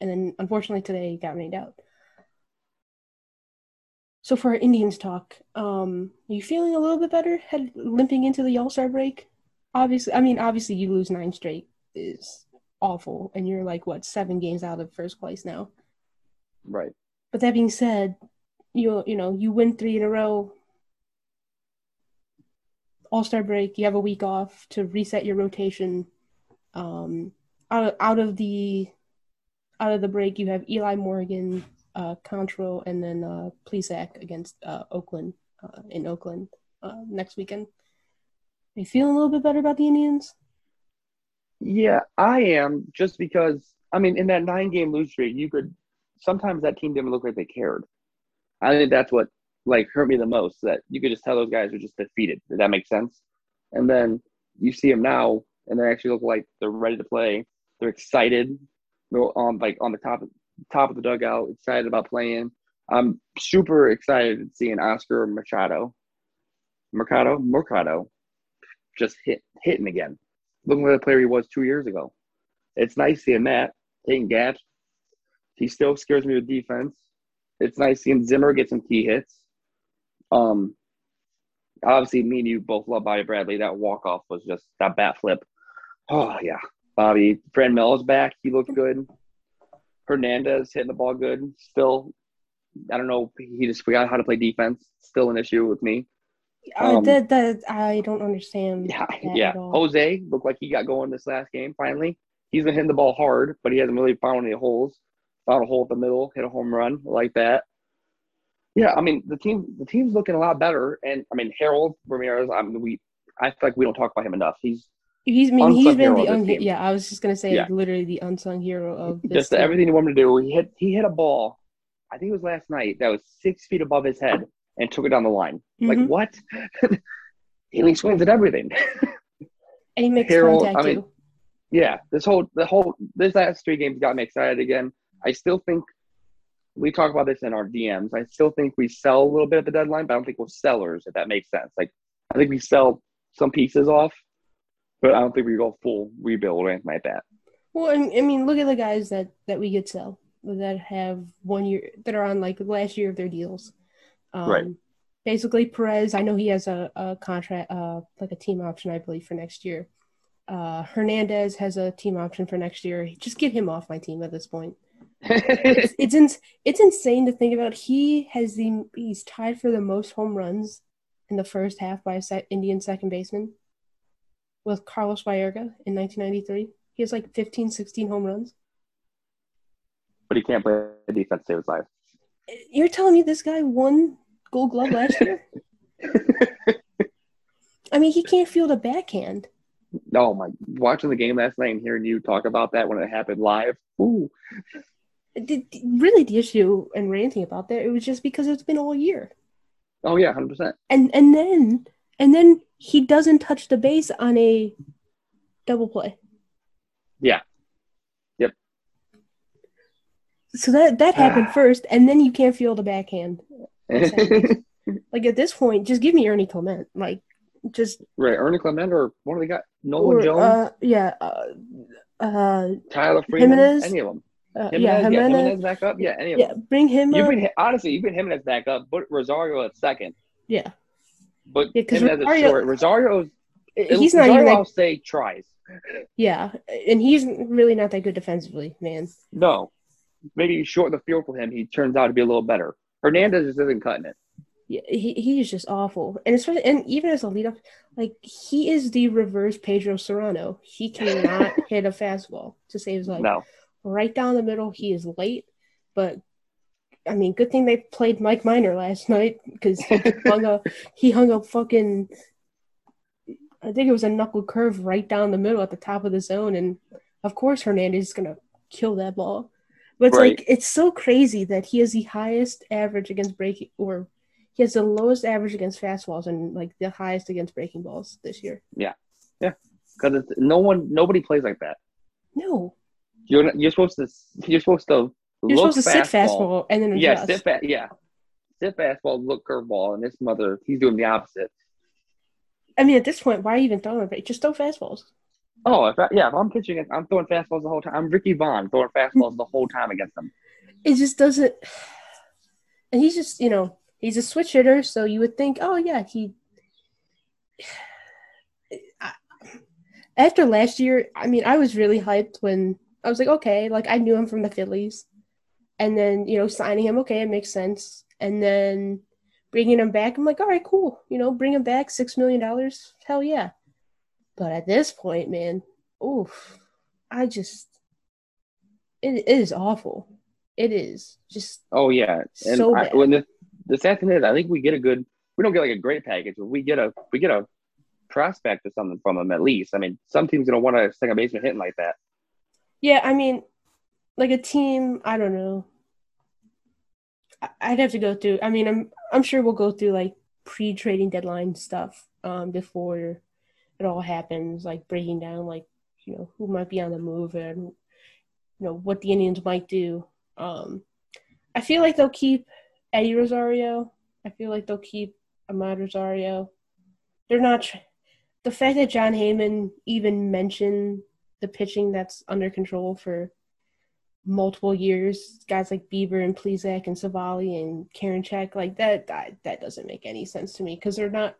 S1: And then unfortunately today got rained out. So for our Indians talk, um, are you feeling a little bit better head limping into the All Star break? Obviously, I mean, obviously you lose nine straight is awful, and you're like what seven games out of first place now.
S2: Right.
S1: But that being said, you you know you win three in a row. All Star break, you have a week off to reset your rotation. Um, out out of the out of the break, you have Eli Morgan, uh, Control, and then uh, Plesac against uh, Oakland uh, in Oakland uh, next weekend. Are you feeling a little bit better about the Indians?
S2: Yeah, I am just because I mean, in that nine game lose streak, you could sometimes that team didn't look like they cared. I think that's what like hurt me the most. That you could just tell those guys are just defeated. Does that make sense? And then you see them now, and they actually look like they're ready to play. They're excited. They're on like on the top top of the dugout, excited about playing. I'm super excited seeing Oscar Machado, Mercado, Mercado, just hit hitting again. Looking at the player he was two years ago. It's nice seeing that taking gaps. He still scares me with defense. it's nice seeing Zimmer get some key hits. Um, obviously, me and you both love Bobby Bradley. That walk off was just that bat flip. Oh yeah, Bobby. Fran Franmil's back. He looked good. Hernandez hitting the ball good. Still, I don't know. He just forgot how to play defense. Still an issue with me.
S1: Uh,
S2: Um,
S1: that, that I don't understand.
S2: Yeah, yeah. Jose looked like he got going this last game. Finally, he's been hitting the ball hard, but he hasn't really found any holes. Found a hole at the middle, hit a home run like that. Yeah, I mean the team, the team's looking a lot better, and I mean Harold Ramirez. I mean we, I feel like we don't talk about him enough. He's
S1: He's I mean he's been the un- yeah. I was just gonna say
S2: Yeah.
S1: literally the unsung hero of this.
S2: just
S1: team.
S2: everything he wanted to do. He hit, he hit a ball. I think it was last night that was six feet above his head and took it down the line. Like
S1: Mhm.
S2: what? <laughs> and he swings at everything. <laughs>
S1: and he makes
S2: Harold,
S1: contact
S2: I mean,
S1: too.
S2: yeah, this whole the whole this last three games got me excited again. I still think we talk about this in our DMs. I still think we sell a little bit at the deadline, but I don't think we're sellers if that makes sense. Like I think we sell some pieces off, but I don't think we go full rebuild or anything like that.
S1: Well, I I mean, look at the guys that that we could sell that have one year that are on like the last year of their deals. Um,
S2: Right.
S1: Basically, Perez. I know he has a, a contract, uh, like a team option, I believe, for next year. Uh, Hernandez has a team option for next year. Just get him off my team at this point. It's it's, ins- it's insane to think about. He has the he's tied for the most home runs in the first half by a sec- Indian second baseman with Carlos Baerga in 1993. He has like 15, 16 home runs.
S2: but he can't play defense to save his life.
S1: You're telling me this guy won Gold Glove last year? I mean, he can't field a backhand.
S2: Oh my! Watching the game last night and hearing you talk about that when it happened live. Ooh,
S1: The- the- really, the issue and ranting about that it was just because it's been all year,
S2: oh yeah, hundred percent.
S1: and and then and then he doesn't touch the base on a double play.
S2: Yeah. Yep.
S1: So that that happened ah. first, and then you can't field a backhand. <laughs> Like at this point, just give me Ernie Clement. Like just
S2: right, Ernie Clement or one of the guys, Nolan
S1: or,
S2: Jones,
S1: uh, yeah, uh, uh,
S2: Tyler Freeman,
S1: Jimenez?
S2: any of them.
S1: uh,
S2: Jimenez,
S1: yeah,
S2: yeah,
S1: Jimenez.
S2: Jimenez back up, yeah, any of
S1: Yeah,
S2: them.
S1: bring him
S2: You've been honestly, you've been Jimenez back up, but Rosario at second.
S1: Yeah,
S2: But
S1: Yeah, 'cause
S2: Jimenez is
S1: Rosario-
S2: short. Rosario's
S1: he's not
S2: Rosario,
S1: even
S2: I'll say tries.
S1: Yeah, and he's really not that good defensively, man.
S2: No, maybe you shorten the field for him. He turns out to be a little better. Hernandez just isn't cutting it.
S1: Yeah, he he is just awful, and especially and even as a leadoff, like he is the reverse Pedro Cerrano. He cannot <laughs> hit a fastball to save his life.
S2: No,
S1: Right down the middle, he is late, but I mean, good thing they played Mike Minor last night because he <laughs> hung a he hung a fucking. I think it was a knuckle curve right down the middle at the top of the zone, and of course Hernandez is gonna kill that ball. But it's
S2: Right.
S1: like it's so crazy that he has the highest average against breaking, or he has the lowest average against fastballs and like the highest against breaking balls this year. Yeah. Yeah.
S2: because no one, nobody plays like that.
S1: No,
S2: You're not- you're supposed to you're supposed to
S1: you're
S2: look
S1: supposed to sit fastball and then adjust.
S2: Yeah, sit fast. Yeah, sit fastball, look curveball, and this mother he's doing the opposite.
S1: I mean, at this point, why even throw it? Just throw fastballs.
S2: Oh, if I, yeah, if I'm pitching I'm throwing fastballs the whole time. I'm Ricky Vaughn throwing fastballs the whole time against them.
S1: it just doesn't and he's just you know he's a switch hitter so you would think oh yeah he after last year i mean i was really hyped when i was like okay like i knew him from the phillies and then you know signing him okay it makes sense and then bringing him back i'm like all right cool you know bring him back six million dollars hell yeah but at this point man oof i just it, it is awful it is just
S2: Oh yeah, and
S1: So
S2: I,
S1: bad.
S2: when the the sad thing is, I think we get a good. We don't get like a great package, but we get a we get a prospect or something from them at least. I mean, some team's gonna want a second baseman hitting like that.
S1: Yeah, I mean, like a team, I don't know. I'd have to go through. I mean, I'm I'm sure we'll go through like pre-trading deadline stuff um before it all happens, like breaking down like you know who might be on the move and you know what the Indians might do. Um, I feel like they'll keep Eddie Rosario. I feel like they'll keep Amed Rosario. They're not. Tr- the fact that Jon Heyman even mentioned the pitching that's under control for multiple years, guys like Bieber and Plesac and Civale and Karinchak, like that, that that doesn't make any sense to me because they're not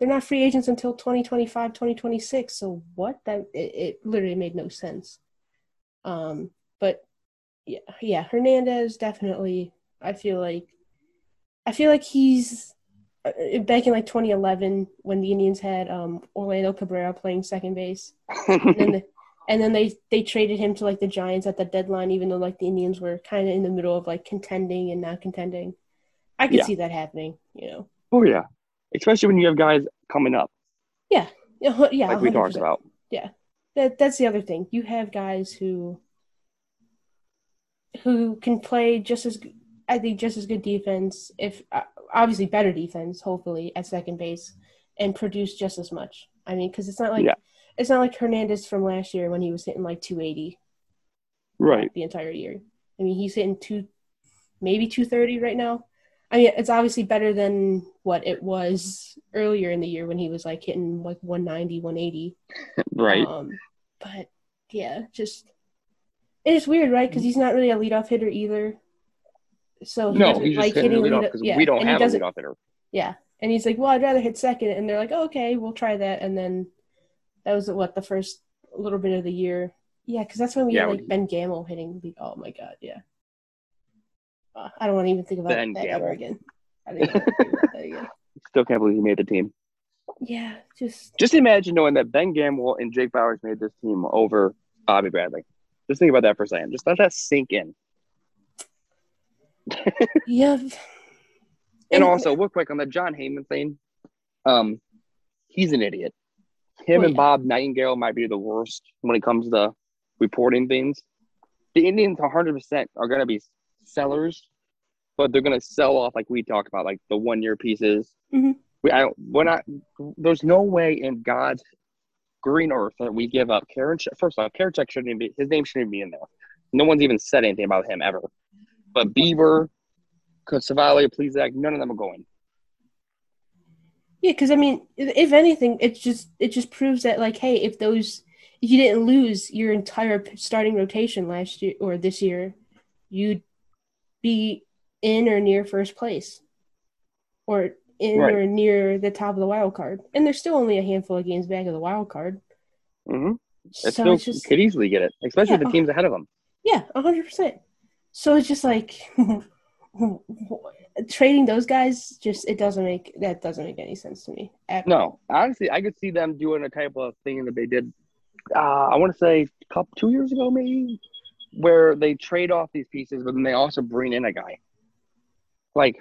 S1: they're not free agents until 2025 2026 so what? That it, it literally made no sense. Um but yeah yeah hernandez definitely i feel like i feel like he's uh, back in like 2011 when the indians had um orlando cabrera playing second base. And then, the, <laughs> and then they they traded him to like the giants at the deadline even though like the indians were kind of in the middle of like contending and not contending. I could
S2: Yeah.
S1: see that happening you know?
S2: Oh yeah, especially when you have guys coming up,
S1: yeah yeah yeah
S2: like we talked
S1: 100%.
S2: about.
S1: that that's the other thing. You have guys who who can play just as I think just as good defense, if uh, obviously better defense, hopefully at second base, and produce just as much. I mean, because it's not like
S2: Yeah.
S1: it's not like Hernandez from last year when he was hitting like 280
S2: Right.
S1: the entire year. I mean, he's hitting two, maybe 230 right now. I mean, it's obviously better than what it was earlier in the year when he was like hitting like 190, 180.
S2: Right.
S1: Um, but yeah, just it's weird, right? Because he's not really a leadoff hitter either. So he
S2: no, he's just
S1: like
S2: hitting
S1: hitting
S2: leadoff because
S1: Yeah,
S2: we don't
S1: and
S2: have a leadoff hitter.
S1: Yeah, and he's like, "Well, I'd rather hit second. and they're like, oh, "Okay, we'll try that." And then that was what the first little bit of the year. Yeah, because that's when we
S2: Yeah,
S1: had like Ben Gamel hitting. The, oh my god, yeah. I don't want to even think about
S2: Ben
S1: that ever again. I don't even want to think about that again.
S2: Still can't believe he made the team.
S1: Yeah, just
S2: Just imagine knowing that Ben Gamel and Jake Bauers made this team over Bobby Bradley. Just think about that for a second. Just let that sink in. <laughs>
S1: yeah.
S2: And,
S1: And-
S2: also, real quick on the Jon Heyman thing, um, he's an idiot. Him
S1: Oh,
S2: and
S1: yeah.
S2: Bob Nightingale might be the worst when it comes to reporting things. The Indians 100% are going to be sellers, but they're going to sell off like we talked about, like the one year pieces.
S1: Mhm.
S2: We, I, we're not, there's no way in God's green earth that we give up Karen. First off, Karinchak shouldn't even be, his name shouldn't even be in there. No one's even said anything about him ever. But Bieber, Civale, Plesac, none of them are going.
S1: Yeah, because I mean, if if anything, it just it just proves that like, hey, if those if you didn't lose your entire starting rotation last year or this year, you'd be in or near first place, or in
S2: Right.
S1: or near the top of the wild card. And there's still only a handful of games back of the wild card,
S2: Mm-hmm. It
S1: so
S2: still
S1: it's just
S2: could easily get it, especially
S1: Yeah.
S2: the teams ahead of them.
S1: yeah, hundred percent. So it's just like <laughs> trading those guys. Just it doesn't make that doesn't make any sense to me.
S2: No, honestly, I could see them doing a type of thing that they did. Uh, I want to say a couple two years ago, maybe, where they trade off these pieces, but then they also bring in a guy. Like,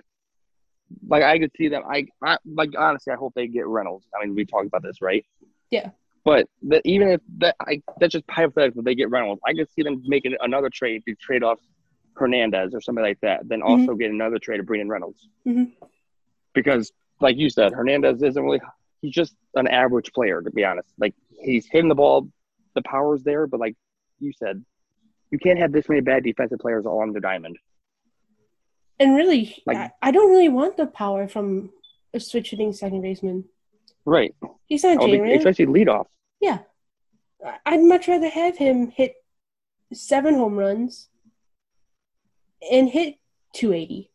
S2: like I could see them. I, I like honestly, I hope they get Reynolds. I mean, we talked about this, right?
S1: Yeah.
S2: But the, even if that, I that's just hypothetical. They get Reynolds. I could see them making another trade to trade off Hernandez or somebody like that. Then also get another trade of bring in Reynolds.
S1: Mhm.
S2: Because, like you said, Hernandez isn't really. He's just an average player, to be honest. Like he's hitting the ball, the power's there, but like you said, you can't have this many bad defensive players all on the diamond.
S1: And really,
S2: Like-
S1: I, I don't really want the power from a switch hitting second baseman.
S2: Right.
S1: He's not
S2: I would
S1: J
S2: be-
S1: Ram.
S2: especially leadoff.
S1: Yeah. I'd much rather have him hit seven home runs and hit 280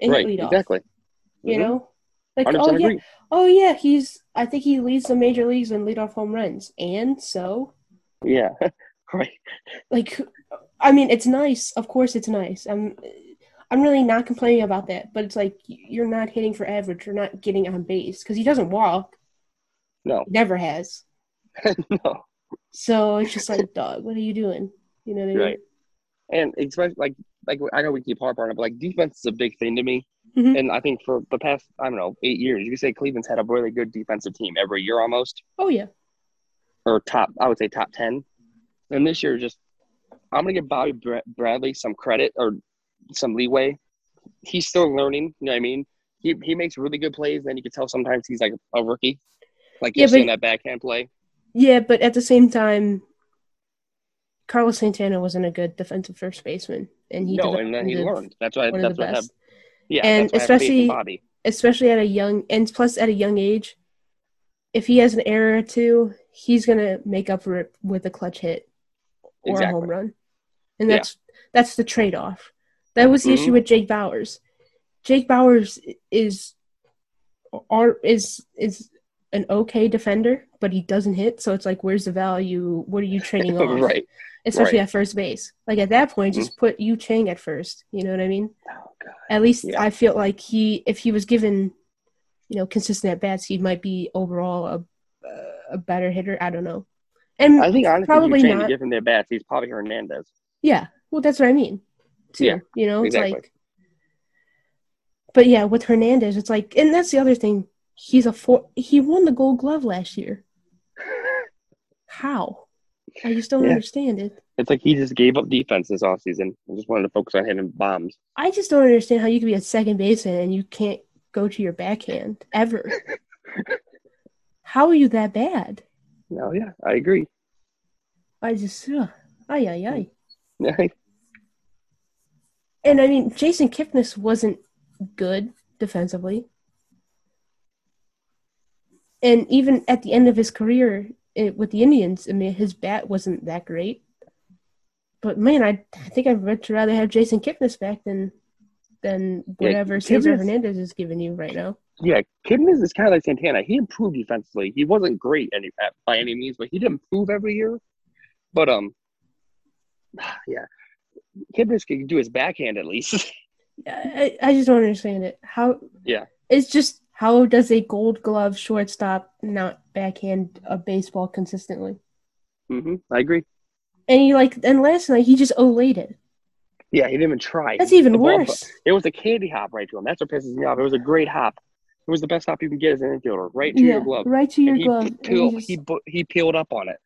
S1: and
S2: Right.
S1: hit lead off.
S2: Exactly.
S1: You
S2: Mhm.
S1: know? Like,
S2: 100%
S1: oh, yeah.
S2: agree.
S1: Oh, yeah. He's, I think he leads the major leagues in leadoff home runs. And so,
S2: Yeah. <laughs> right.
S1: like, I mean, it's nice. Of course, it's nice. I'm, I'm really not complaining about that. But it's like, you're not hitting for average. You're not getting on base because he doesn't walk.
S2: No.
S1: Never has. <laughs>
S2: no.
S1: So it's just like, dog, what are you doing? You know what I mean?
S2: Right. And especially like like I know we keep harping on it, but like defense is a big thing to me.
S1: Mhm.
S2: And I think for the past I don't know eight years, you could say Cleveland's had a really good defensive team every year almost,
S1: Oh yeah.
S2: or top I would say top ten. And this year, just I'm gonna give Bobby Bradley some credit or some leeway. He's still learning. You know what I mean? He he makes really good plays. Then you can tell sometimes he's like a rookie, like
S1: Yeah,
S2: you're seeing that backhand play.
S1: Yeah, but at the same time, Carlos Santana wasn't a good defensive first baseman, and he
S2: no, and then he learned. That's why. That's what I have.
S1: best,
S2: Yeah,
S1: And
S2: that's why I have
S1: especially- especially at a young and plus at a young age. If he has an error or two, he's gonna make up for it with a clutch hit or a home run, and
S2: Yeah.
S1: that's That's the trade off. That was the
S2: Mhm.
S1: issue with Jake Bauers. Jake Bauers is are is is an okay defender, but he doesn't hit. So it's like, where's the value? What are you trading <laughs> off?
S2: right.
S1: Especially
S2: right.
S1: at first base. Like at that point,
S2: Mhm.
S1: just put Yu Chang at first. You know what I mean?
S2: Oh god.
S1: At least
S2: Yeah.
S1: I feel like he, if he was given, you know, consistent at bats, he might be overall a a better hitter. I don't know. And
S2: I think honestly,
S1: Probably
S2: if you're
S1: not.
S2: to give him their bats, he's probably Hernandez.
S1: Yeah, well, that's what I mean. Too.
S2: Yeah,
S1: you know, it's
S2: exactly.
S1: like. But yeah, with Hernandez, it's like, and that's the other thing. He's a four. He won the Gold Glove last year. <laughs> How? I just don't
S2: Yeah.
S1: understand it.
S2: It's like he just gave up defense this offseason and just wanted to focus on hitting bombs.
S1: I just don't understand how you can be a second baseman and you can't go to your backhand ever. <laughs> how are you that bad?
S2: No, yeah, I agree.
S1: I just, ugh, ay ay ay. <laughs>
S2: Yeah,
S1: And I mean, Jason Kipnis wasn't good defensively. And even at the end of his career eh, with the Indians, I mean, his bat wasn't that great. But man, I, I think I'd much rather have Jason Kipnis back than than
S2: Yeah,
S1: whatever Cesar
S2: Kipnis-
S1: Hernandez is giving you right now.
S2: yeah. Kipnis is kind of like Santana. He improved defensively. He wasn't great any by any means, but he did improve every year. But um, <sighs> yeah, Kipnis can do his backhand at least. <laughs>
S1: I, I just don't understand it. How?
S2: Yeah.
S1: It's just how does a Gold Glove shortstop not backhand a baseball consistently?
S2: Mm-hmm. I agree.
S1: And he like, and last night he just olayed it.
S2: Yeah, he didn't even try.
S1: That's even
S2: The ball-
S1: worse.
S2: It was a candy hop right to him. That's what pisses me off. It was a great hop. It was the best hop you can get as an infielder, right to your glove.
S1: right to your
S2: And he,
S1: glove. And
S2: peel-
S1: he just-
S2: he, he peeled up on it.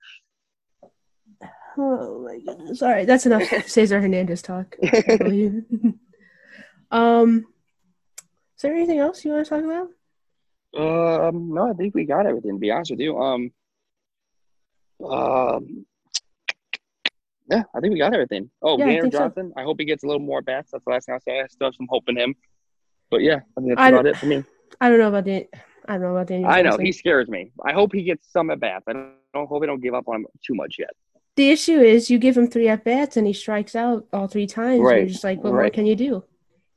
S1: Oh my goodness! All right, that's enough <laughs> Cesar Hernandez talk. I believe. <laughs> um, is there anything else you want to talk about?
S2: Um, no, I think we got everything. To be honest with you, um, um, yeah, I think we got everything. Oh,
S1: Yeah,
S2: Tanner
S1: think so.
S2: Johnson. I hope he gets a little more bats. That's the last thing I'll say. I still have some hope in him. But yeah, I think that's
S1: I-
S2: about it for me.
S1: I don't know about the. I don't know about Daniel.
S2: I know
S1: Johnson.
S2: he scares me. I hope he gets some at bats. I don't, I hope they don't give up on him too much yet.
S1: The issue is you give him three at bats and he strikes out all three times.
S2: Right,
S1: You're just like, what more
S2: right.
S1: can you do?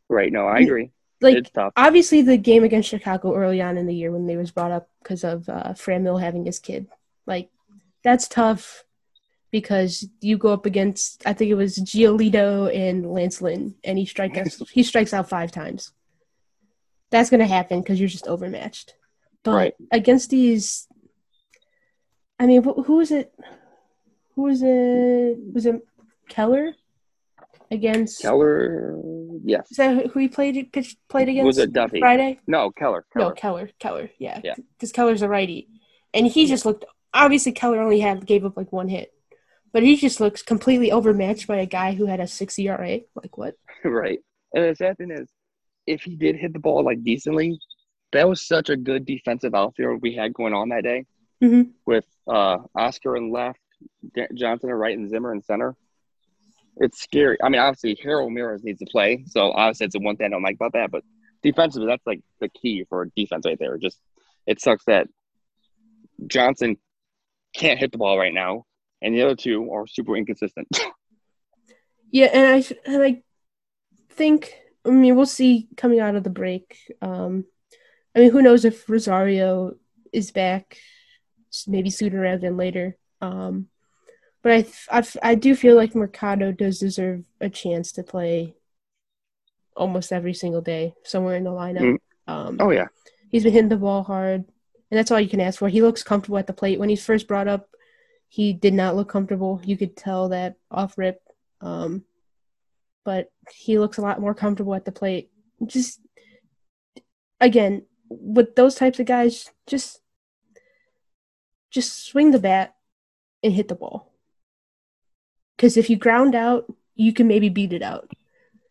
S2: Right? No, I agree.
S1: Like
S2: it's tough.
S1: obviously the game against Chicago early on in the year when they was brought up because of uh, Franmil having his kid, like that's tough because you go up against I think it was Giolito and Lance Lynn and he strikes <laughs> he strikes out five times. That's gonna happen because you're just overmatched. But
S2: Right.
S1: against these, I mean, wh- who is it? Who was it? Was it Keller against?
S2: Keller, yes.
S1: Is that who he played pitched, played against?
S2: Was it Duffy?
S1: Friday?
S2: No, Keller.
S1: No,
S2: Keller.
S1: Keller. Keller. Yeah.
S2: Yeah.
S1: Because Keller's a righty, and he just looked. Obviously, Keller only had gave up like one hit, but he just looks completely overmatched by a guy who had a six ERA. Like what? <laughs>
S2: right. And the sad thing is, if he did hit the ball like decently, that was such a good defensive outfield we had going on that day
S1: Mhm.
S2: with uh, Oscar and left, Johnson in right, and Zimmer in center. It's scary. I mean, obviously, Harold Ramirez needs to play, so obviously, it's the one thing I don't like about that. But defensively, that's like the key for defense right there. Just it sucks that Johnson can't hit the ball right now, and the other two are super inconsistent. <laughs>
S1: Yeah, and I and I think I mean we'll see coming out of the break. Um, I mean, who knows if Rosario is back, maybe sooner rather than later. Um, but I, I do feel like Mercado does deserve a chance to play almost every single day somewhere in the lineup. Um,
S2: oh yeah,
S1: he's been hitting the ball hard, and that's all you can ask for. He looks comfortable at the plate. When he's first brought up, he did not look comfortable. You could tell that off rip. Um, but he looks a lot more comfortable at the plate. Just again, with those types of guys, just just swing the bat and hit the ball. Because if you ground out, you can maybe beat it out.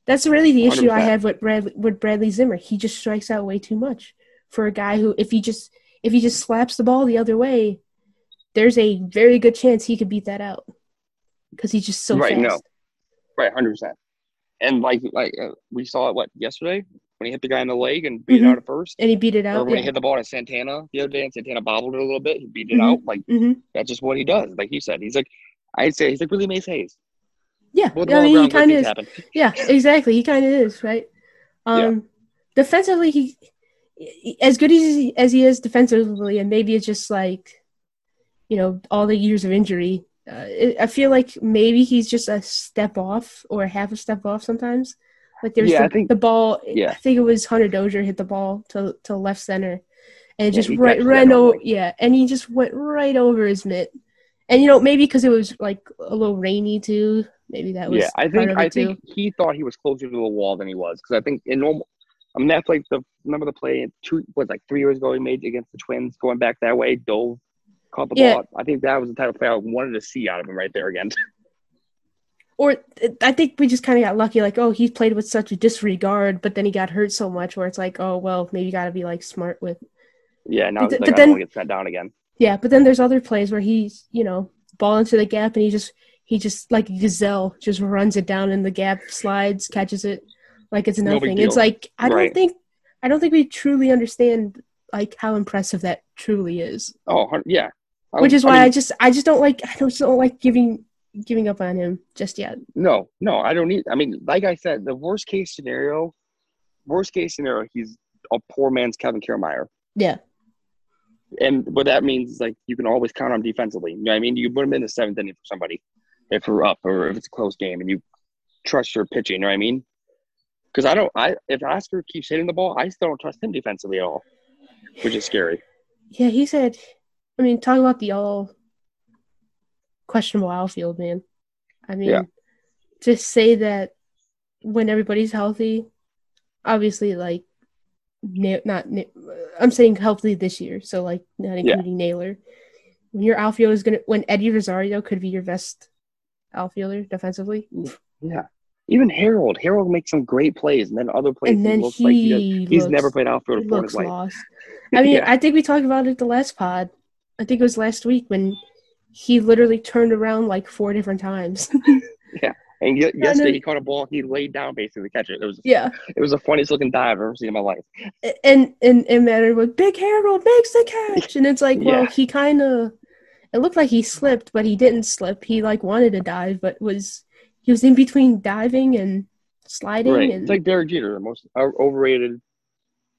S1: That's really the issue I have with Bradley, with Bradley Zimmer. He just strikes out way too much for a guy who, if he just if he just slaps the ball the other way, there's a very good chance he could beat that out because he's just so
S2: Right,
S1: fast.
S2: no. right, hundred percent. And like like uh, we saw it what yesterday when he hit the guy in the leg and beat
S1: Mhm.
S2: it out at first,
S1: And he beat it out.
S2: or when he hit the ball to Santana the other day and Santana bobbled it a little bit, he beat it
S1: Mhm.
S2: out. Like
S1: hmm
S2: that's just what he does. Like you said, he's like I'd say he's like Willie Mays Hayes.
S1: Yeah,
S2: Well,
S1: I mean, he kind of is.
S2: happen.
S1: Yeah, exactly. He kind of is, right? Um, defensively, he as good as he, as he is defensively, and maybe it's just like, you know, all the years of injury. Uh, it, I feel like maybe he's just a step off or half a step off sometimes. Like there's
S2: Yeah,
S1: the,
S2: I think-
S1: the ball.
S2: yeah.
S1: I think it was Hunter Dozier hit the ball to to left center, and it
S2: Yeah,
S1: just right ran over. Yeah, and he just went right over his mitt. And you know, maybe because it was like a little rainy too. Maybe that was
S2: Yeah, I think I
S1: too.
S2: think he thought he was closer to the wall than he was because I think in normal. I mean, that's like the remember the play two was like three years ago he made against the Twins going back that way, dove, caught the
S1: Yeah.
S2: ball. I think that was the type of play I wanted to see out of him right there again. <laughs>
S1: or I think we just kind of got lucky. Like, oh, he played with such a disregard, but then he got hurt so much, where it's like, oh, well, maybe you got to be like smart with.
S2: yeah, now
S1: But
S2: it's like
S1: but
S2: I don't
S1: then-
S2: want to get set down again.
S1: Yeah, but then there's other plays where he's, you know, ball into the gap, and he just he just like gazelle just runs it down in the gap, slides, catches it like it's
S2: No
S1: nothing. It's like I don't
S2: Right.
S1: think I don't think we truly understand like how impressive that truly is.
S2: Oh, yeah. I
S1: Which
S2: was-
S1: is why I,
S2: mean,
S1: just I just don't like I don't, just don't like giving giving up on him just yet.
S2: no, no, I don't need. I mean, like I said, the worst case scenario, worst case scenario, he's a poor man's Kevin Kiermaier.
S1: Yeah.
S2: And what that means is like you can always count on defensively. You know what I mean? You put him in the seventh inning for somebody if we're up or if it's a close game and you trust your pitching, you know what I mean? Because I don't I if Oscar keeps hitting the ball, I still don't trust him defensively at all. Which is scary.
S1: Yeah, he said. I mean, talk about the all questionable outfield, man. I mean,
S2: Yeah.
S1: to say that when everybody's healthy, obviously, like, na- not na- I'm saying healthy this year, so like not
S2: Yeah.
S1: including Naylor. When your outfield is gonna, when Eddie Rosario could be your best outfielder defensively, oof.
S2: Yeah. Even Harold. Harold makes some great plays and then other plays
S1: and then
S2: he looks
S1: he
S2: like he does, he's never played outfield before in
S1: looks
S2: his life.
S1: lost. I mean, <laughs>
S2: Yeah.
S1: I think we talked about it the last pod. I think it was last week when he literally turned around like four different times. <laughs> Yeah.
S2: And ye- yesterday he caught a ball, he laid down basically to catch it. It was
S1: yeah,
S2: it was the funniest looking dive I've ever seen in my life.
S1: and and and Matter was Big Harold makes the catch, and it's like, <laughs> well,
S2: Yeah.
S1: he kind of. It looked like he slipped, but he didn't slip. He like wanted to dive, but was he was in between diving and sliding,
S2: Right.
S1: and
S2: It's like Derek Jeter, the most overrated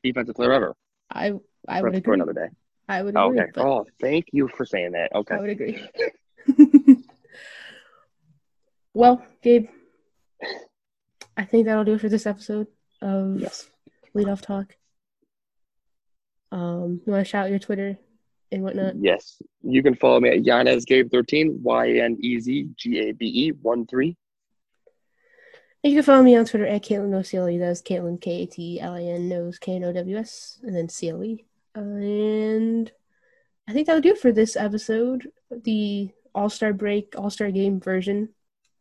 S2: defensive player ever.
S1: I I
S2: For,
S1: would
S2: for
S1: agree.
S2: another day.
S1: I would agree.
S2: Okay. Oh, thank you for saying that. Okay.
S1: I would agree. <laughs> <laughs> well, Gabe, I think that'll do it for this episode of
S2: Yes.
S1: Lead Off Talk. Um, you want to shout your Twitter and whatnot?
S2: Yes. You can follow me at YanezGabe13, Y N E Z G A B E 1 3.
S1: And you can follow me on Twitter at Katlin No CLE. That's Katlin K A T L I N knows K N O W S and then CLE. And I think that'll do it for this episode. The All Star Break, All Star Game version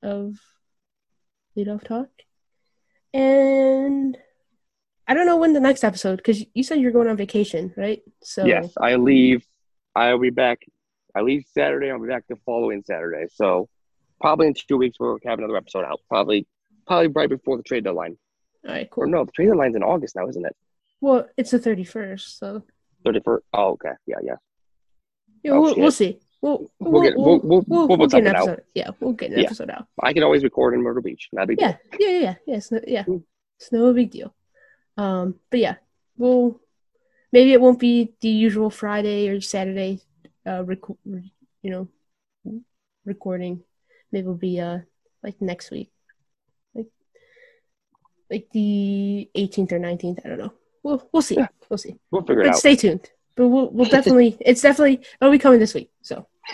S1: of Lead Off Talk. And I don't know when the next episode because you said you're going on vacation, right? So
S2: Yes. I leave. I'll be back. I leave Saturday. I'll be back the following Saturday. So probably in two weeks we'll have another episode out. Probably probably right before the trade deadline.
S1: all right,
S2: Or
S1: cool.
S2: no, the trade deadline's in August now, isn't it?
S1: Well, it's the 31st, so
S2: 31st. Oh, okay. Yeah, yeah.
S1: yeah,
S2: Oh,
S1: we'll, we'll see. We'll,
S2: We'll get- we'll- we'll- we'll put
S1: get an
S2: something out.
S1: episode. Yeah, we'll get an
S2: Yeah.
S1: episode out.
S2: I can always record in Myrtle Beach. Big deal.
S1: Yeah, yeah, yeah, yeah. yeah it's no, yeah, it's no big deal. Um, but yeah, we'll maybe it won't be the usual Friday or Saturday, uh, rec- re- you know, recording. Maybe it'll be uh like next week, like like the 18th or 19th. I don't know. We'll we'll see.
S2: Yeah.
S1: We'll see.
S2: We'll figure it
S1: But
S2: out.
S1: stay tuned. But we'll we'll definitely <laughs> it's definitely it'll be coming this week. So <laughs>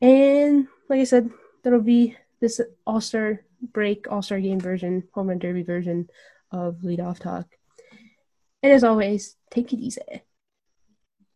S1: and like I said, that'll be this All Star break, All Star game version, home run derby version of Lead Off Talk. And as always, take it easy.